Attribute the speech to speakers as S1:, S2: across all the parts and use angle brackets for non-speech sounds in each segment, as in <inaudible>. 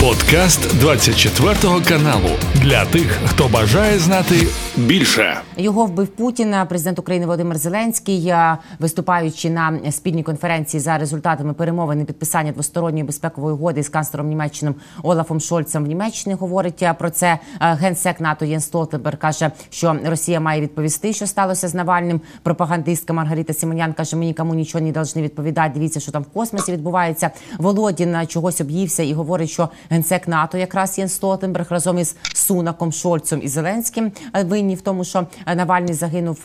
S1: Подкаст 24 каналу для тих, хто бажає знати більше.
S2: Його вбив Путін, президент України Володимир Зеленський, виступаючи на спільній конференції за результатами перемовин і підписання двосторонньої безпекової угоди з канцлером Німеччиним Олафом Шольцем в Німеччині. Говорить про це генсек НАТО Єн Столтенберг каже, що Росія має відповісти, що сталося з Навальним. Пропагандистка Маргарита Симонян каже: ми нікому нічого не повинні відповідати. Дивіться, що там в космосі відбувається. Володін чогось об'ївся і говорить, що генсек НАТО, якраз Єн Столтенберг разом із Сунаком Шольцем і Зеленським винні в тому, що Навальний загинув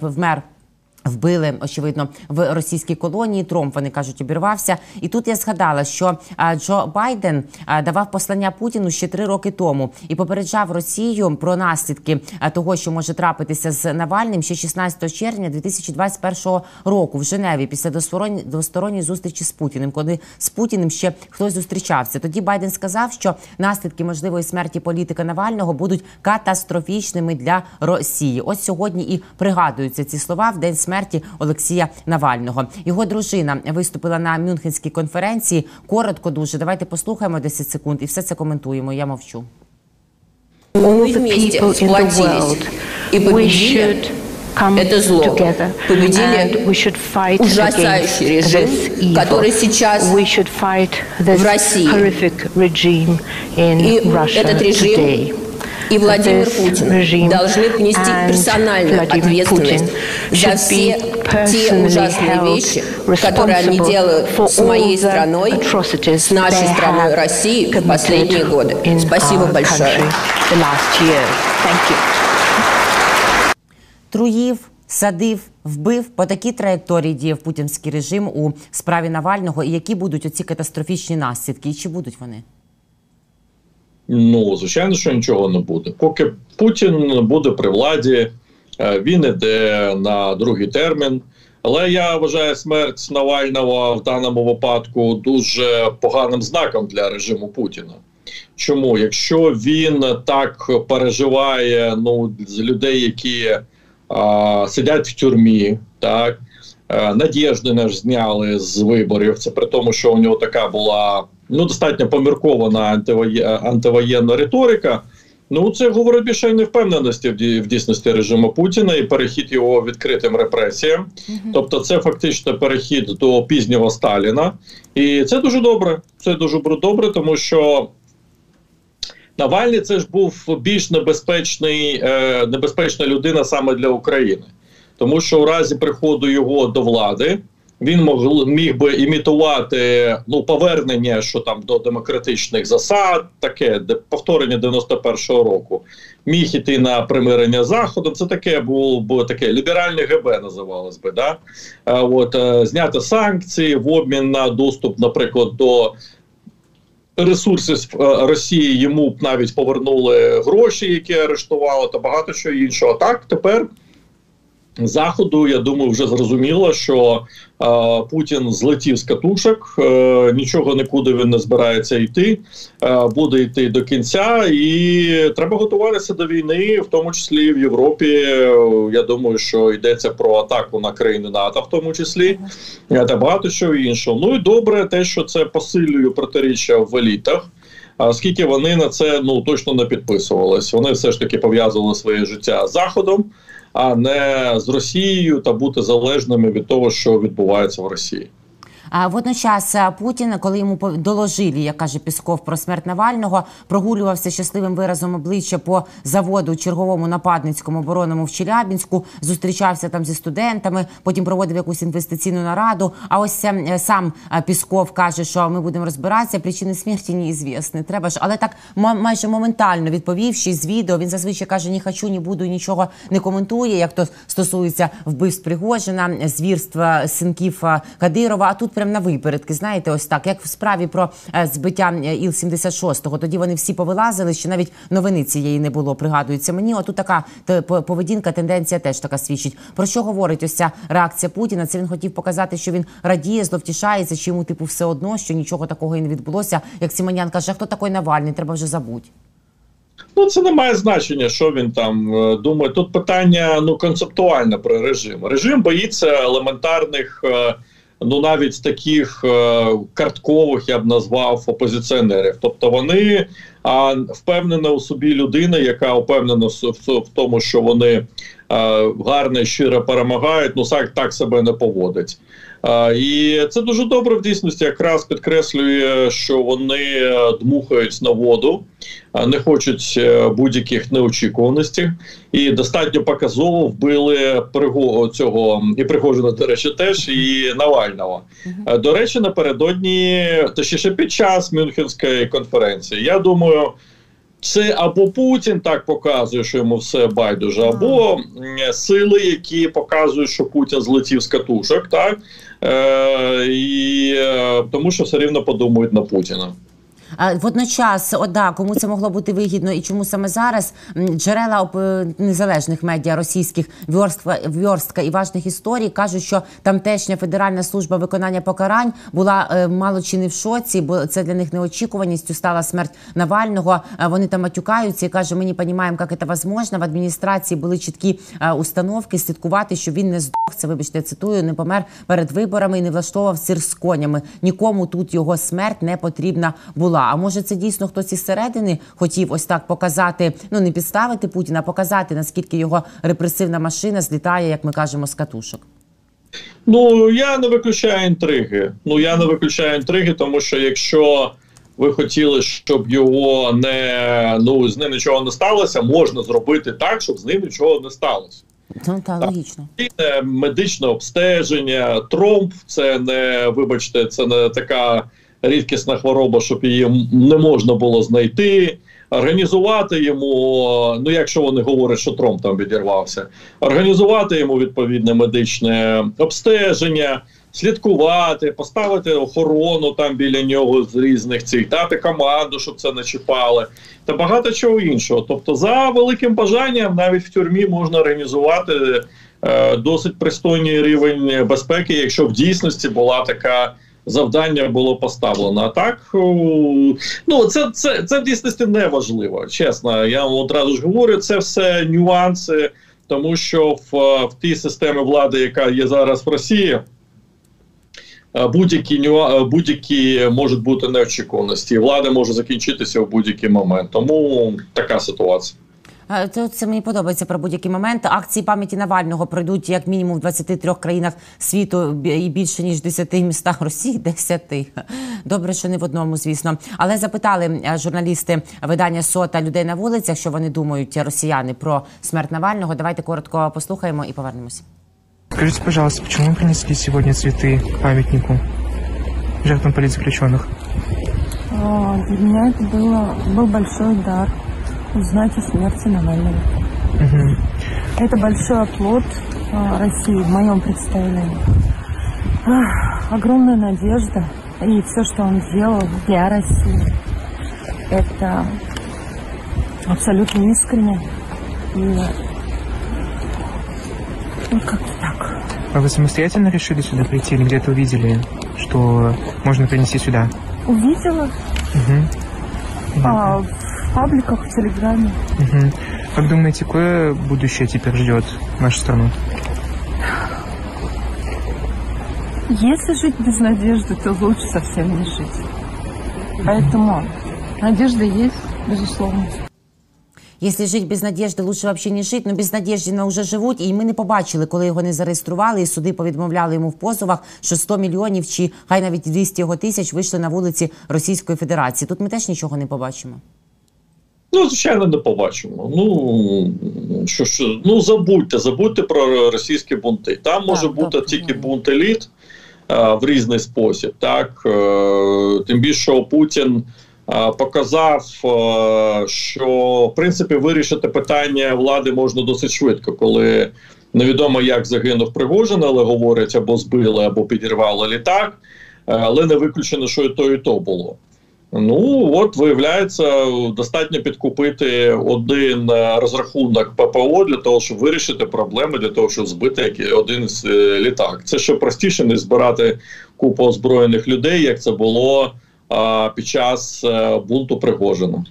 S2: вмер Вбили очевидно в російській колонії. Тромп вони кажуть, обірвався. І тут я згадала, що Джо Байден давав послання Путіну ще три роки тому і попереджав Росію про наслідки того, що може трапитися з Навальним ще 16 червня 2021 року в Женеві після двосторонньої зустрічі з Путіним, коли з Путіним ще хтось зустрічався. Тоді Байден сказав, що наслідки можливої смерті політика Навального будуть катастрофічними для Росії. Ось сьогодні і пригадуються ці слова в день смерті смерті Олексія Навального. Його дружина виступила на Мюнхенській конференції. Коротко дуже. Давайте послухаємо 10 секунд і все це коментуємо. Я мовчу.
S3: All the people in the world, we should come это зло. together. Победили and we should fight ужасающий режим, который сейчас we should fight this в России. horrific regime in И Russia этот режим today и Владимир Путин должны понести персональную ответственность за все те ужасные вещи, которые они делают с моей страной, с нашей страной России в последние годы. Спасибо большое.
S2: Труїв, садив, вбив по такій траєкторії діяв путінський режим у справі Навального. І які будуть оці катастрофічні наслідки? І чи будуть вони?
S4: Ну звичайно, що нічого не буде. Поки Путін буде при владі, е, він іде на другий термін. Але я вважаю смерть Навального в даному випадку дуже поганим знаком для режиму Путіна. Чому? Якщо він так переживає ну, людей, які а, сидять в тюрмі, так е, Надєжди наш зняли з виборів. Це при тому, що у нього така була ну достатньо поміркована антивоєнна риторика. Ну це говорить більше невпевненості в дійсності режиму Путіна і перехід його відкритим репресіям. -hmm. Тобто, це фактично перехід до пізнього Сталіна, і це дуже добре. Це дуже добре, тому що. Навальний це ж був більш небезпечний, е, небезпечна людина саме для України, тому що у разі приходу його до влади він мог міг би імітувати ну повернення, що там до демократичних засад, таке де повторення 91-го року. Міг іти на примирення заходом. Це таке було б таке ліберальне ГБ називалось би. Да? А, от е, зняти санкції в обмін на доступ, наприклад, до. Ресурси е, Росії йому б навіть повернули гроші, які арештували, та багато що іншого. Так тепер Заходу, я думаю, вже зрозуміло, що е, Путін злетів з катушок, е, нічого нікуди він не збирається йти, е, буде йти до кінця, і треба готуватися до війни, в тому числі в Європі. Я думаю, що йдеться про атаку на країни НАТО, в тому числі та багато що іншого. Ну і добре, те, що це посилює протиріччя в елітах. Оскільки вони на це ну точно не підписувались, вони все ж таки пов'язували своє життя з заходом а не з Росією та бути залежними від того, що відбувається в Росії.
S2: Водночас Путін, коли йому доложили, як каже Пісков, про смерть Навального, прогулювався щасливим виразом обличчя по заводу черговому нападницькому оборонному в Челябінську, зустрічався там зі студентами, потім проводив якусь інвестиційну нараду. А ось е, сам Пісков каже, що ми будемо розбиратися. Причини смерті неізвісні. Треба ж, але так майже моментально відповівши з відео, він зазвичай каже: ні хочу, ні буду, нічого не коментує. Як то стосується вбивств Пригожина, звірства синків Кадирова. А тут прям на випередки. Знаєте, ось так, як в справі про е, збиття е, іл 76 го Тоді вони всі повилазили, що навіть новини цієї не було. Пригадується мені. Отут така поведінка, тенденція теж така свідчить. Про що говорить ось ця реакція Путіна? Це він хотів показати, що він радіє, зловтішається, чи йому типу все одно, що нічого такого і не відбулося. Як Сімонян каже, хто такий Навальний? Треба вже забути.
S4: Ну, це не має значення, що він там е, думає. Тут питання ну концептуальне про режим. Режим боїться елементарних ну навіть таких е, карткових я б назвав опозиціонерів. Тобто вони а впевнена у собі людина, яка впевнена в, тому, що вони е, гарно щиро перемагають, ну так, так себе не поводить. І це дуже добре в дійсності, якраз підкреслює, що вони е, дмухають на воду, не хочуть е, будь-яких неочікуваностей, і достатньо показово вбили цього і Пригожина, до речі, теж і Навального. Uh До речі, напередодні точніше під час Мюнхенської конференції. Я думаю. Це або Путін так показує, що йому все байдуже, або сили, які показують, що Путін злетів з катушок, так Е, і е, тому що все рівно подумають на Путіна.
S2: Водночас, о, да, кому це могло бути вигідно і чому саме зараз джерела е, незалежних медіа російських вьорстка, вьорстка і важних історій кажуть, що тамтешня федеральна служба виконання покарань була е, мало чи не в шоці, бо це для них неочікуваністю стала смерть Навального. Вони там матюкаються і кажуть, ми не розуміємо, як це можливо. В адміністрації були чіткі установки слідкувати, щоб він не здох. Це вибачте, я цитую, не помер перед виборами і не влаштовував цир з конями. Нікому тут його смерть не потрібна була була. А може, це дійсно хтось із середини хотів ось так показати, ну не підставити Путіна, а показати наскільки його репресивна машина злітає, як ми кажемо, з катушок.
S4: Ну я не виключаю інтриги. Ну я не виключаю інтриги, тому що якщо ви хотіли, щоб його не ну з ним нічого не сталося, можна зробити так, щоб з ним нічого не сталося.
S2: Ну, та, логічно.
S4: Медичне обстеження, тромб це не вибачте, це не така рідкісна хвороба, щоб її не можна було знайти. Організувати йому, ну якщо вони говорять, що Тромп там відірвався, організувати йому відповідне медичне обстеження, слідкувати, поставити охорону там біля нього з різних цих, дати команду, щоб це не чіпали, та багато чого іншого. Тобто, за великим бажанням, навіть в тюрмі можна організувати е, досить пристойний рівень безпеки, якщо в дійсності була така завдання було поставлено. А так ну це це, це в дійсності не важливо. Чесно, я вам одразу ж говорю, це все нюанси, тому що в, в тій системі влади, яка є зараз в Росії. Будь-які будь-які можуть бути неочікуваності, влада може закінчитися в будь-який момент. Тому така ситуація.
S2: Це, це мені подобається про будь-який момент. Акції пам'яті Навального пройдуть як мінімум в 23 країнах світу і більше ніж 10 містах <laughs> Росії. 10. Добре, що не в одному, звісно. Але запитали е, журналісти видання сота людей на вулицях, що вони думають росіяни про смерть Навального. Давайте коротко послухаємо і повернемося.
S5: Скажите, пожалуйста, почему принесли сегодня цветы к памятнику жертвам политзаключенных?
S6: Для меня это было, был большой дар Узнать о смерти Навального. Угу. Это большой оплот а, России в моем представлении. Ах, огромная надежда и все, что он сделал для России, это абсолютно искренне. И вот как-то так.
S5: А вы самостоятельно решили сюда прийти или где-то увидели, что можно принести сюда?
S6: Увидела. Угу. А, пабликах, в Телеграме.
S5: Угу. Как думаете, какое будущее теперь ждет нашу страну?
S6: Если жить без надежды, то лучше совсем не жить. Поэтому надежда есть, безусловно.
S2: Якщо жити без надіжди, лучше взагалі не жити. Ну без надіжди на вже живуть, і ми не побачили, коли його не зареєстрували, і суди повідмовляли йому в позовах, що 100 мільйонів чи хай навіть 200 його тисяч вийшли на вулиці Російської Федерації. Тут ми теж нічого не побачимо.
S4: Ну, звичайно, не побачимо. Ну що ж, ну забудьте, забудьте про російські бунти. Там може так, бути так, тільки так. бунт еліт а, в різний спосіб. Так а, тим більше що Путін а, показав, а, що в принципі вирішити питання влади можна досить швидко, коли невідомо як загинув Пригожин, але говорять або збили, або підірвали літак, але не виключено, що і то, і то було. Ну от виявляється, достатньо підкупити один е, розрахунок ППО для того, щоб вирішити проблеми, для того, щоб збити один з е, літак. Це ще простіше не збирати купу озброєних людей, як це було а, під час е, бунту Пригожина.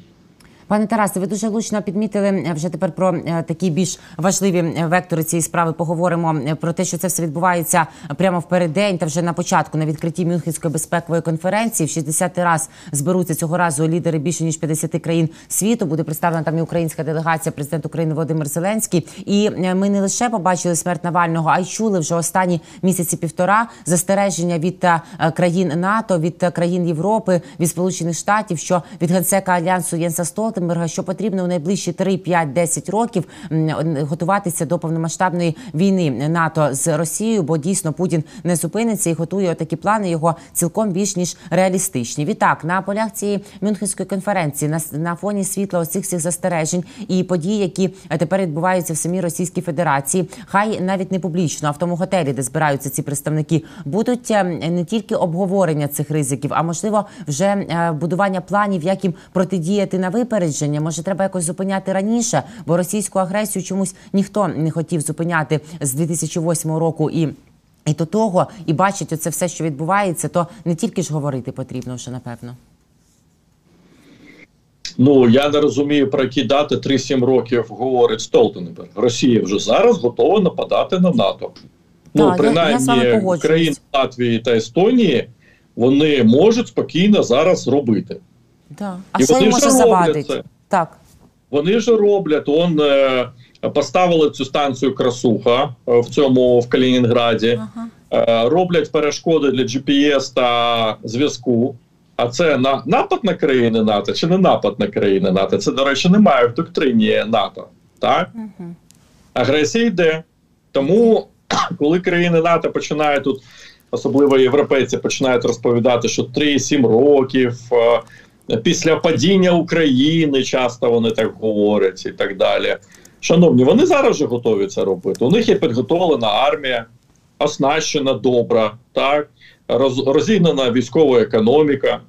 S2: Пане Тарасе, ви дуже влучно підмітили е, вже тепер про е, такі більш важливі е, вектори цієї справи. Поговоримо про те, що це все відбувається прямо в переддень та вже на початку на відкритті Мюнхенської безпекової конференції. В 60 раз зберуться цього разу лідери більше ніж 50 країн світу. Буде представлена там і українська делегація, президент України Володимир Зеленський. І ми не лише побачили смерть Навального, а й чули вже останні місяці півтора застереження від країн НАТО, від країн Європи, від Сполучених Штатів, що від генсека альянсу Єнса Столтенберга, що потрібно у найближчі 3, 5, 10 років готуватися до повномасштабної війни НАТО з Росією, бо дійсно Путін не зупиниться і готує такі плани його цілком більш ніж реалістичні. Відтак на полях цієї Мюнхенської конференції на, на фоні світла оцих всіх застережень і подій, які е, тепер відбуваються в самій Російській Федерації, хай навіть не публічно, а в тому готелі, де збираються ці представники, будуть е, не тільки обговорення цих ризиків, а можливо вже е, будування планів, як їм протидіяти на випередження. Може, треба якось зупиняти раніше, бо російську агресію чомусь ніхто не хотів зупиняти з 2008 року і. І до того, і бачить оце все, що відбувається, то не тільки ж говорити потрібно, вже напевно.
S4: Ну я не розумію, про які дати 3-7 років говорить Столтенберг. Росія вже зараз готова нападати на НАТО. Ну,
S2: Так, я- я
S4: принаймні, країни Латвії та Естонії вони можуть спокійно зараз робити.
S2: Да. А
S4: І
S2: що їм може завадити? Так.
S4: Вони ж роблять. Он е, поставили цю станцію Красуха е, в цьому в Калінінграді. Е, роблять перешкоди для GPS та зв'язку. А це на напад на країни НАТО чи не напад на країни НАТО? Це, до речі, немає в доктрині НАТО. Так? Агресія йде. Тому, коли країни НАТО починають тут, особливо європейці, починають розповідати, що 3-7 років е, після падіння України, часто вони так говорять і так далі. Шановні, вони зараз вже готові це робити. У них є підготовлена армія, оснащена добра, так, роз, розігнана військова економіка.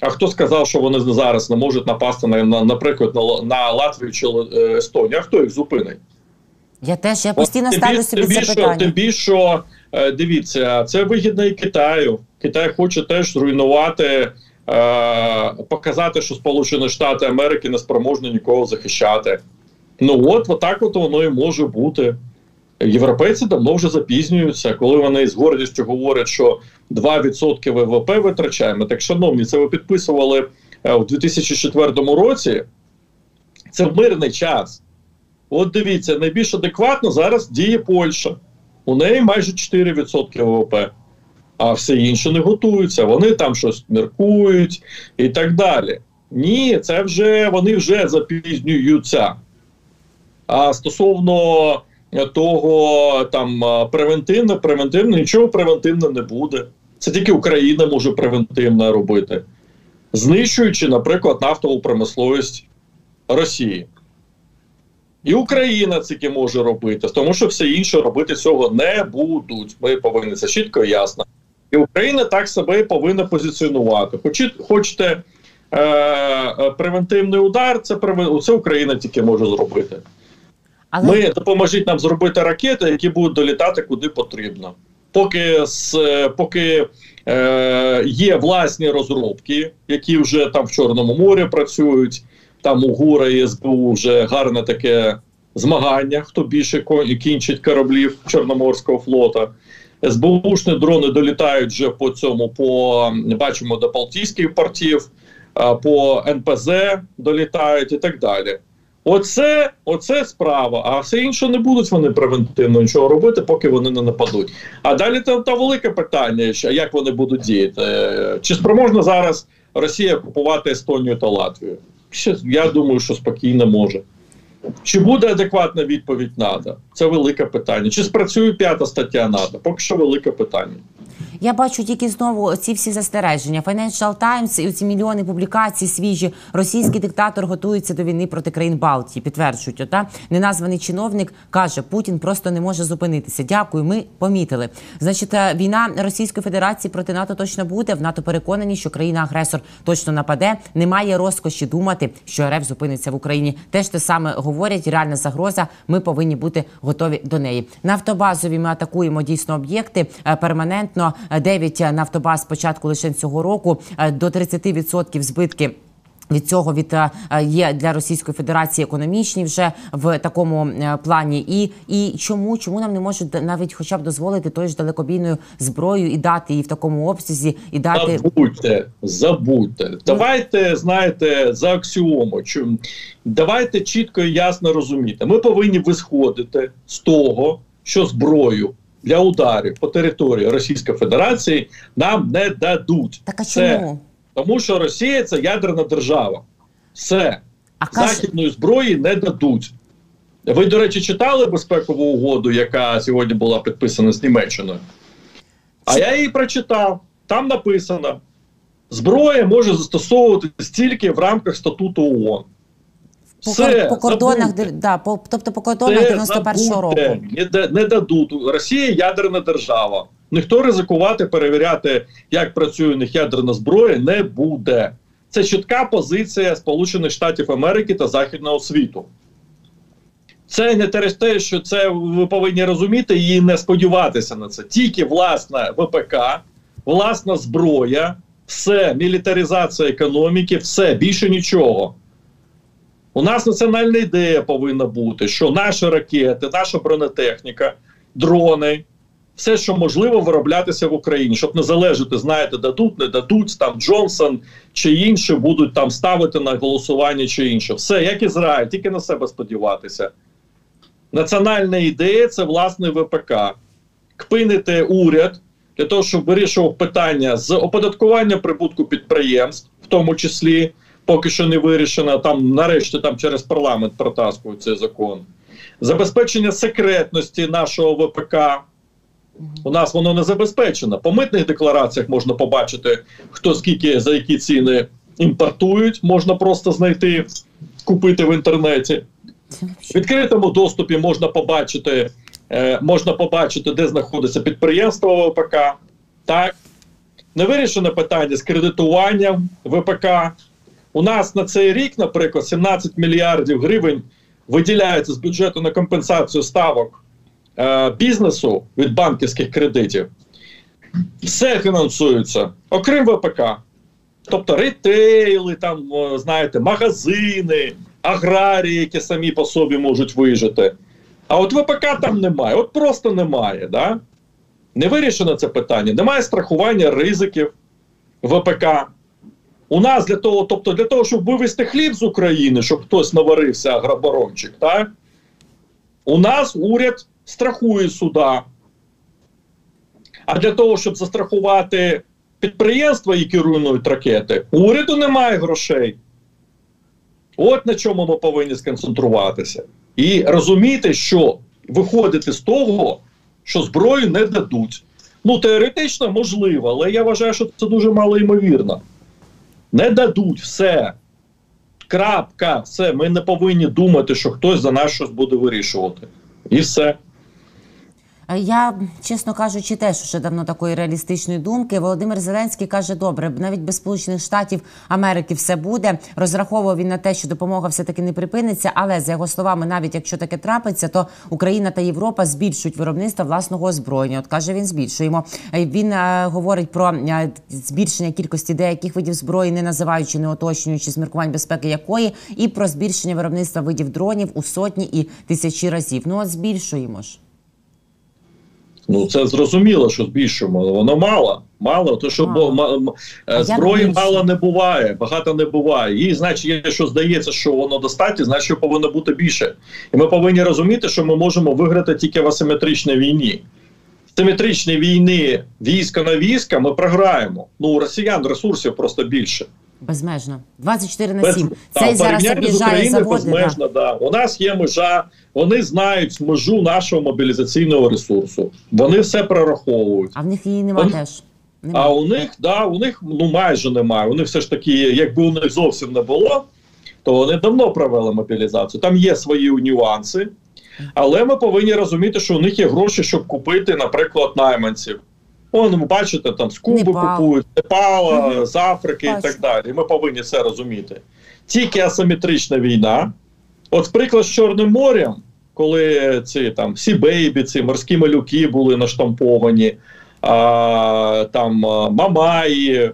S4: А хто сказав, що вони зараз не можуть напасти на, на наприклад, на, на Латвію чи е, Естонію? А хто їх зупинить?
S2: Я теж я постійно
S4: От,
S2: ставлю собі
S4: тим
S2: це питання.
S4: Тим більше, е, дивіться, це вигідно і Китаю. Китай хоче теж зруйнувати, показати, що Сполучені Штати Америки не спроможні нікого захищати. Ну от, отак от воно і може бути. Європейці давно вже запізнюються, коли вони з гордістю говорять, що 2% ВВП витрачаємо. Так, шановні, це ви підписували е, у 2004 році. Це в мирний час. От дивіться, найбільш адекватно зараз діє Польща. У неї майже 4% ВВП. А все інше не готуються. Вони там щось міркують і так далі. Ні, це вже вони вже запізнюються. А стосовно того, там превентивне, превентивне, нічого превентивне не буде. Це тільки Україна може превентивно робити, знищуючи, наприклад, нафтову промисловість Росії. І Україна це може робити, тому що все інше робити цього не будуть. Ми повинні це чітко і ясно. І Україна так себе повинна позиціонувати. Хочі, хочете е, е, превентивний удар, це, це Україна тільки може зробити.
S2: Але
S4: Ми допоможіть нам зробити ракети, які будуть долітати куди потрібно. Поки з поки е, є власні розробки, які вже там в Чорному морі працюють. Там у ГУРа і СБУ вже гарне таке змагання, хто більше кінчить кораблів Чорноморського флота. СБУшні дрони долітають вже по цьому, по бачимо до Балтійських портів, по НПЗ долітають і так далі. Оце, оце справа. А все інше не будуть вони превентивно нічого робити, поки вони не нападуть. А далі та, та велике питання, як вони будуть діяти. Чи спроможна зараз Росія купувати Естонію та Латвію? Я думаю, що спокійно може. Чи буде адекватна відповідь НАТО? Це велике питання. Чи спрацює п'ята стаття НАТО? Поки що велике питання.
S2: Я бачу тільки знову ці всі застереження. Financial Times і ці мільйони публікацій свіжі. Російський диктатор готується до війни проти країн Балтії. Підтверджують, ота неназваний чиновник каже, Путін просто не може зупинитися. Дякую, ми помітили. Значить, е, війна Російської Федерації проти НАТО точно буде. В НАТО переконані, що країна-агресор точно нападе. Немає розкоші думати, що РФ зупиниться в Україні. Теж те саме говорять. Реальна загроза. Ми повинні бути готові до неї. Нафтобазові ми атакуємо дійсно об'єкти е, перманентно. Е, Дев'ять нафтобаз спочатку лише цього року е, до 30% збитки. Від цього від е, є для Російської Федерації економічні вже в такому е, плані, і і чому чому нам не можуть навіть, хоча б дозволити тою ж далекобійною зброєю і дати її в такому обсязі, і дати
S4: забудьте, забудьте. Давайте знаєте за аксіому. Давайте чітко і ясно розуміти. Ми повинні висходити з того, що зброю для ударів по території Російської Федерації нам не дадуть.
S2: Так а чому?
S4: Тому що Росія це ядерна держава. Все. А Західної зброї не дадуть. Ви, до речі, читали безпекову угоду, яка сьогодні була підписана з Німеччиною? А я її прочитав. Там написано: зброя може застосовуватися тільки в рамках статуту ООН.
S2: По, Все, по кордонах да, по, тобто по кордонах 91-го року
S4: не, не дадуть. Росія ядерна держава. Ніхто ризикувати, перевіряти, як працює у них ядерна зброя, не буде. Це чітка позиція Сполучених Штатів Америки та Західного світу. Це не через те, що це ви повинні розуміти і не сподіватися на це. Тільки власна ВПК, власна зброя, все, мілітаризація економіки, все більше нічого. У нас національна ідея повинна бути, що наші ракети, наша бронетехніка, дрони все, що можливо, вироблятися в Україні, щоб не залежати, знаєте, дадуть, не дадуть там Джонсон чи інші будуть там ставити на голосування чи інше. Все, як Ізраїль, тільки на себе сподіватися. Національна ідея це власне ВПК. Кпинити уряд для того, щоб вирішував питання з оподаткування прибутку підприємств, в тому числі поки що не вирішено. Там нарешті там через парламент протаскують цей закон, забезпечення секретності нашого ВПК. У нас воно не забезпечено. По митних деклараціях можна побачити, хто скільки за які ціни імпортують, можна просто знайти, купити в інтернеті. В відкритому доступі можна побачити, е, можна побачити, де знаходиться підприємство ВПК. Так, не вирішено питання з кредитуванням ВПК. У нас на цей рік, наприклад, 17 мільярдів гривень виділяється з бюджету на компенсацію ставок Е, бізнесу від банківських кредитів, все фінансується, окрім ВПК. Тобто ретейли, там, знаєте, магазини, аграрії, які самі по собі можуть вижити. А от ВПК там немає. От просто немає. Да? Не вирішено це питання. Немає страхування ризиків ВПК. У нас для того, тобто для того, щоб вивезти хліб з України, щоб хтось наварився агроборончик, так? у нас уряд страхує суда. А для того, щоб застрахувати підприємства, які руйнують ракети, уряду немає грошей. От на чому ми повинні сконцентруватися. І розуміти, що виходити з того, що зброю не дадуть. Ну, теоретично можливо, але я вважаю, що це дуже мало ймовірно. Не дадуть все. Крапка, все. Ми не повинні думати, що хтось за нас щось буде вирішувати. І все.
S2: Я, чесно кажучи, теж вже давно такої реалістичної думки. Володимир Зеленський каже: добре, навіть без Сполучених Штатів Америки все буде. Розраховував він на те, що допомога все таки не припиниться. Але за його словами, навіть якщо таке трапиться, то Україна та Європа збільшують виробництво власного озброєння. От каже, він збільшуємо. Він е, говорить про е, збільшення кількості деяких видів зброї, не називаючи, не уточнюючи зміркувань безпеки якої, і про збільшення виробництва видів дронів у сотні і тисячі разів. Ну от збільшуємо ж.
S4: Ну це зрозуміло, що збільшуємо. Воно мало. Мало, то що бо м, зброї мало не буває, багато не буває. І значить, якщо здається, що воно достатньо, значить повинно бути більше. І ми повинні розуміти, що ми можемо виграти тільки в асиметричній війні. В симетричній війни війська на війська ми програємо. Ну у росіян ресурсів просто більше.
S2: Безмежно 24 на 7. Без, Цей зараз об'їжджає заводи.
S4: Безмежно, да. У нас є межа, вони знають межу нашого мобілізаційного ресурсу. Вони все прораховують.
S2: А в них її немає
S4: вони...
S2: теж.
S4: Нема. А у них да, у них ну майже немає. Вони все ж таки, якби у них зовсім не було, то вони давно провели мобілізацію. Там є свої нюанси, але ми повинні розуміти, що у них є гроші, щоб купити, наприклад, найманців. Вон, ви бачите, там з Куби Непал. купують, Непала, угу. з Африки Бачу. і так далі. Ми повинні це розуміти. Тільки асиметрична війна. От приклад з Чорним морем, коли ці там всі бейбі, ці морські малюки були наштамповані, а, там Мамаї,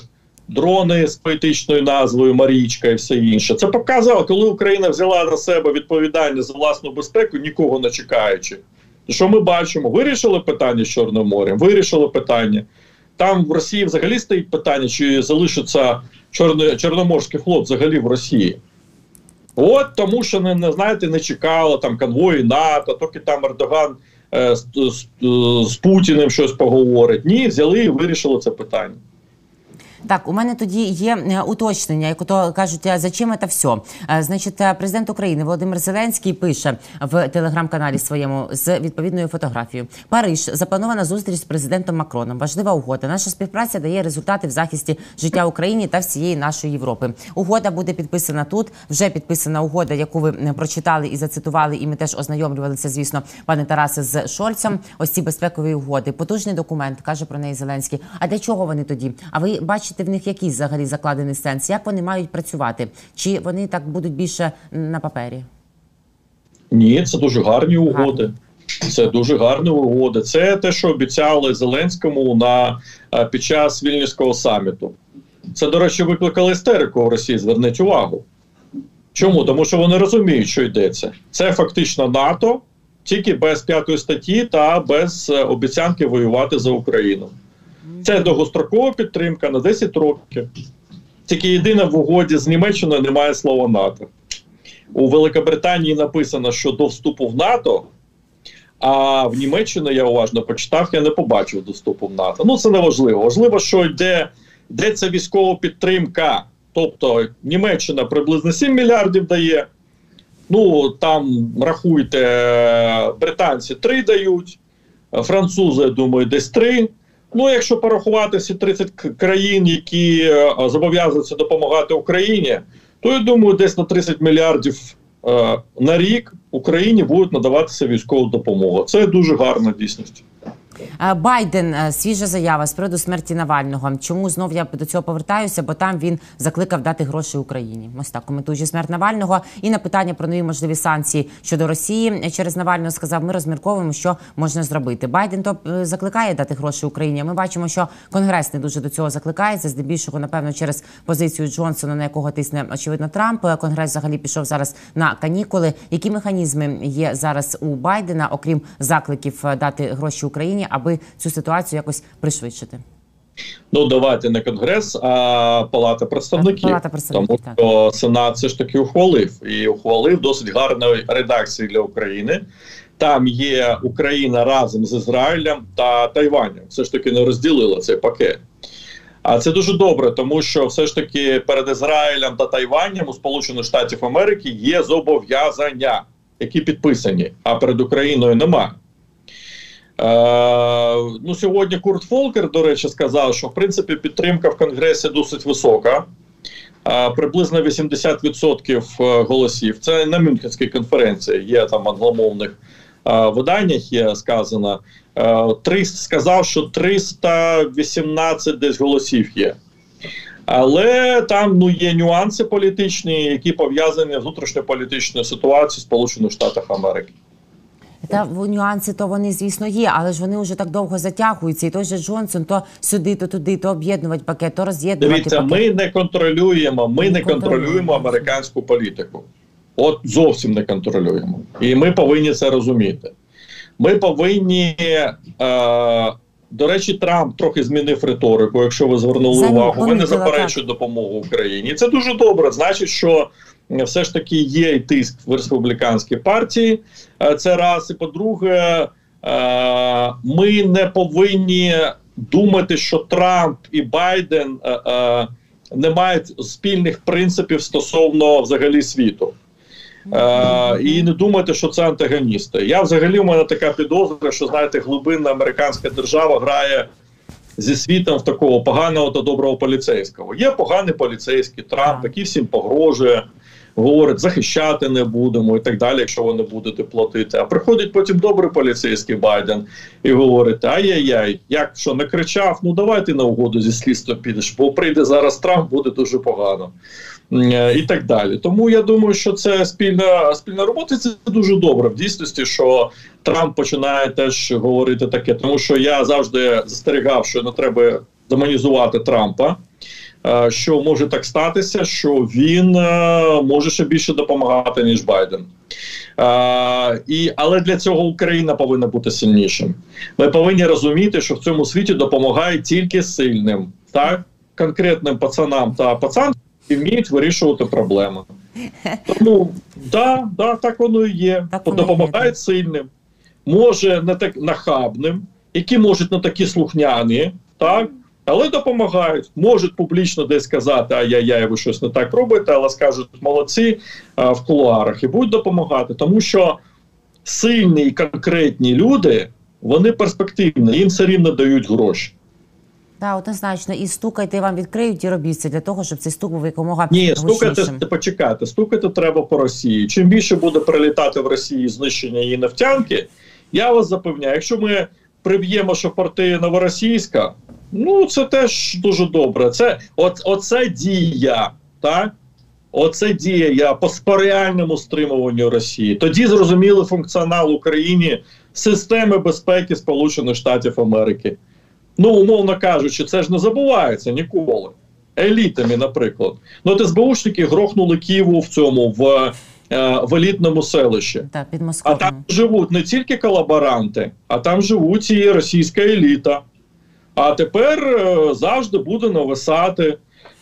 S4: дрони з поетичною назвою Марічка і все інше. Це показало, коли Україна взяла на себе відповідальність за власну безпеку, нікого не чекаючи. Що ми бачимо? Вирішили питання з Чорним морем, вирішили питання. Там в Росії взагалі стоїть питання, чи залишиться Чорно, Чорноморський флот взагалі в Росії. От тому, що не, не знаєте, не чекало там конвої НАТО, поки там Ердоган е, з, з, з Путіним щось поговорить. Ні, взяли і вирішили це питання.
S2: Так, у мене тоді є е, уточнення, як то кажуть, «А зачем це все? Значить, е, президент України Володимир Зеленський пише в телеграм-каналі своєму з відповідною фотографією: Париж запланована зустріч з президентом Макроном. Важлива угода. Наша співпраця дає результати в захисті життя України та всієї нашої Європи. Угода буде підписана тут. Вже підписана угода, яку ви е, прочитали і зацитували. І ми теж ознайомлювалися, звісно, пане Тарасе з Шольцем. Ось ці безпекові угоди. Потужний документ каже про неї Зеленський. А для чого вони тоді? А ви бачите? Бачите в них якийсь взагалі закладений сенс? Як вони мають працювати? Чи вони так будуть більше на папері?
S4: Ні, це дуже гарні угоди. Це дуже гарні угоди. Це те, що обіцяли Зеленському на під час вільнівського саміту. Це, до речі, викликало істерику в Росії. Зверніть увагу. Чому? Тому що вони розуміють, що йдеться. Це фактично НАТО, тільки без п'ятої статті та без е, обіцянки воювати за Україну. Це довгострокова підтримка на 10 років. Тільки єдине в угоді з Німеччиною немає слова НАТО. У Великобританії написано, що до вступу в НАТО, а в Німеччину я уважно почитав, я не побачив до вступу в НАТО. Ну це не важливо. Важливо, що йде йдеться військова підтримка. Тобто Німеччина приблизно 7 мільярдів дає. Ну там рахуйте, британці 3 дають, французи, я думаю, десь 3. Ну, якщо порахувати всі 30 країн, які е, зобов'язуються допомагати Україні, то я думаю, десь на 30 мільярдів е, на рік Україні будуть надаватися військова допомога. Це дуже гарна дійсність.
S2: Е, Байден е, свіжа заява з приводу смерті Навального. Чому знов я до цього повертаюся? Бо там він закликав дати гроші Україні. Ось так коментуючи смерть Навального і на питання про нові можливі санкції щодо Росії через Навального сказав: ми розмірковуємо, що можна зробити. Байден то е, закликає дати гроші Україні. Ми бачимо, що Конгрес не дуже до цього закликається. Здебільшого, напевно, через позицію Джонсона, на якого тисне очевидно Трамп. Конгрес взагалі пішов зараз на канікули. Які механізми є зараз у Байдена, окрім закликів дати гроші Україні? Аби цю ситуацію якось пришвидшити?
S4: Ну давайте не конгрес, а палата представників. Палата представників Тому що Сенат все ж таки ухвалив і ухвалив досить гарної редакції для України. Там є Україна разом з Ізраїлем та Тайванем. Все ж таки не розділила цей пакет. А це дуже добре, тому що все ж таки перед Ізраїлем та Тайванем у Сполучених Штатів Америки є зобов'язання, які підписані, а перед Україною немає. Е, ну, Сьогодні Курт Фолкер, до речі, сказав, що в принципі підтримка в Конгресі досить висока, е, приблизно 80% е, голосів. Це на Мюнхенській конференції, є там англомовних е, виданнях, є сказано. Е, 300, сказав, що 318 десь голосів є. Але там ну є нюанси політичні, які пов'язані з внутрішньополітичною ситуацією Сполучених Штатів Америки.
S2: Та нюанси то вони, звісно, є, але ж вони вже так довго затягуються. І той же Джонсон то сюди, то туди, то об'єднувати пакет, то роз'єднувати.
S4: Дивіться,
S2: пакет.
S4: ми не контролюємо. Ми не, не контролюємо американську політику. От зовсім не контролюємо. І ми повинні це розуміти. Ми повинні. Е, до речі, Трамп трохи змінив риторику. Якщо ви звернули Замі, увагу, ви не заперечують допомогу Україні. це дуже добре. Значить, що все ж таки є і тиск в республіканській партії. Е, це раз і по-друге, е, ми не повинні думати, що Трамп і Байден е, не мають спільних принципів стосовно взагалі світу. Uh, і не думати, що це антагоністи. Я взагалі у мене така підозра, що знаєте, глибинна американська держава грає зі світом в такого поганого та доброго поліцейського. Є поганий поліцейський Трамп, який всім погрожує говорить, захищати не будемо і так далі, якщо ви не будете платити. А приходить потім добрий поліцейський Байден і говорить: ай-яй-яй, як що не кричав, ну давайте на угоду зі слідством підеш, бо прийде зараз Трамп, буде дуже погано. Е, і так далі. Тому я думаю, що це спільна спільна робота. Це дуже добре в дійсності, що Трамп починає теж говорити таке, тому що я завжди застерігав, що не треба демонізувати Трампа. Е, що може так статися, що він е, може ще більше допомагати ніж Байден. Е, і, Але для цього Україна повинна бути сильнішим. Ми повинні розуміти, що в цьому світі допомагають тільки сильним, так конкретним пацанам та пацанам, які вміють вирішувати проблеми. Тому да, да, так воно і є. Допомагають сильним, може не так нахабним, які можуть не такі слухняні, так. Але допомагають, можуть публічно десь сказати, ай-яй-яй, ви щось не так робите, але скажуть молодці а, в кулуарах і будуть допомагати, тому що сильні і конкретні люди вони перспективні, їм все рівно дають гроші.
S2: Так, однозначно, і стукайте, вам відкриють і робіть це для того, щоб цей стук був якомога
S4: Ні, стукати, почекайте, стукати треба по Росії. Чим більше буде прилітати в Росії знищення її нефтянки, я вас запевняю, якщо ми приб'ємо, що порти новоросійська, ну це теж дуже добре. Це от, оце дія, так? Оце дія по спореальному стримуванню Росії. Тоді зрозуміли функціонал Україні системи безпеки Сполучених Штатів Америки. Ну, умовно кажучи, це ж не забувається ніколи. Елітами, наприклад. Ну, от СБУшники грохнули Києву в цьому в, е, в елітному селищі.
S2: Так, під
S4: А там живуть не тільки колаборанти, а там живуть і російська еліта. А тепер е, завжди буде нависати.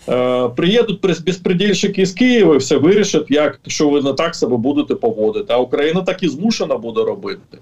S4: Е, приїдуть безпредільщики з Києва і все вирішать, як що ви не так себе будете поводити. А Україна так і змушена буде робити.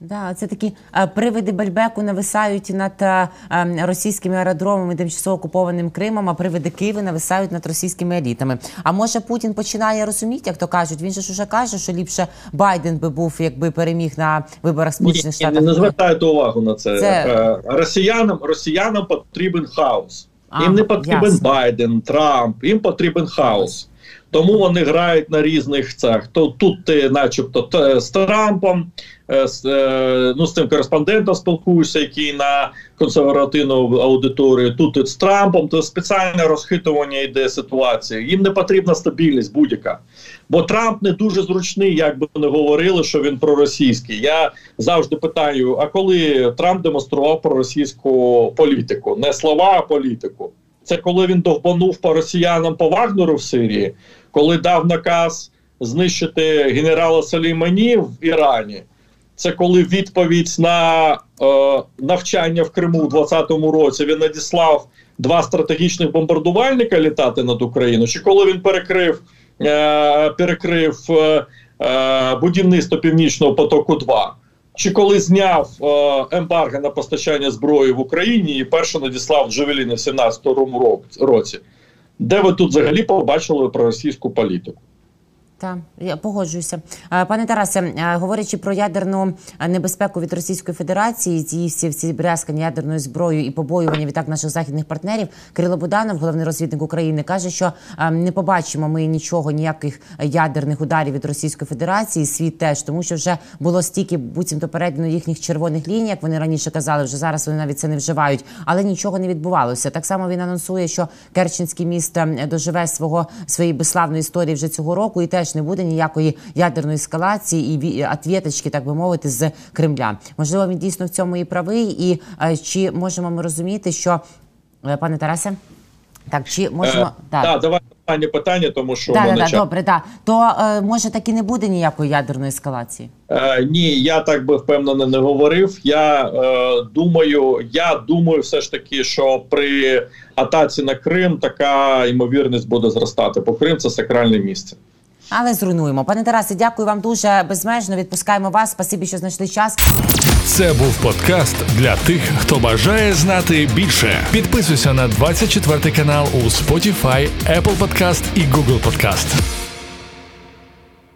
S2: Да, це такі е, привиди Бальбеку нависають над е, е, російськими аеродромами, тимчасово окупованим Кримом, а привиди Києва нависають над російськими елітами. А може Путін починає розуміти, як то кажуть? Він же ж уже каже, що ліпше Байден би був, якби переміг на виборах Сполучених
S4: Ні,
S2: Штатів.
S4: не звертайте увагу на це.
S2: Це-
S4: Е, Росіянам, росіянам потрібен хаос.
S2: А,
S4: їм не потрібен
S2: ясно.
S4: Байден, Трамп, їм потрібен хаос. Тому вони грають на різних цех. То тут ти, начебто, т- з Трампом, е, з, е, ну, з тим кореспондентом спілкуєшся, який на консервативну аудиторію. Тут ти з Трампом, то спеціальне розхитування йде ситуації. Їм не потрібна стабільність будь-яка. Бо Трамп не дуже зручний, як би не говорили, що він проросійський. Я завжди питаю: а коли Трамп демонстрував проросійську політику, не слова, а політику. Це коли він довбанув по росіянам по Вагнеру в Сирії, коли дав наказ знищити генерала Салімані в Ірані. Це коли відповідь на е, навчання в Криму у 2020 році. Він надіслав два стратегічних бомбардувальника літати над Україною, чи коли він перекрив, е, перекрив е, е, будівництво Північного потоку 2 чи коли зняв е, ембарго на постачання зброї в Україні і перше надіслав Джавеліни в 17-му році, де ви тут взагалі побачили про російську політику?
S2: Так, я погоджуюся. Е, Пане Тарасе, е, говорячи про ядерну е, небезпеку від Російської Федерації, ці всі всі брязкання ядерною зброєю і побоювання відтак наших західних партнерів, Кирило Буданов, головний розвідник України, каже, що не побачимо ми нічого, ніяких ядерних ударів від Російської Федерації. Світ теж, тому що вже було стільки буцімто передано їхніх червоних ліній, як вони раніше казали. Вже зараз вони навіть це не вживають, але нічого не відбувалося. Так само він анонсує, що Керченський міст доживе свого своєї безславної історії вже цього року, і теж не буде ніякої ядерної ескалації і отвєточки, так би мовити, з Кремля. Можливо, він дійсно в цьому і правий. І е, чи можемо ми розуміти, що е, пане Тарасе? Так, чи можемо
S4: Е,
S2: так.
S4: да, давай останнє питання, тому що
S2: да, да,
S4: час.
S2: добре, да. То е, може так і не буде ніякої ядерної ескалації.
S4: Е, ні, я так би впевнено не говорив. Я е, думаю, я думаю, все ж таки, що при атаці на Крим така ймовірність буде зростати. Бо Крим це сакральне місце.
S2: Але зруйнуємо. Пане Тарасе, дякую вам дуже безмежно. Відпускаємо вас. Спасибі, що знайшли час.
S1: Це був подкаст для тих, хто бажає знати більше. Підписуйся на 24 канал у Spotify, Apple Podcast і Google Podcast.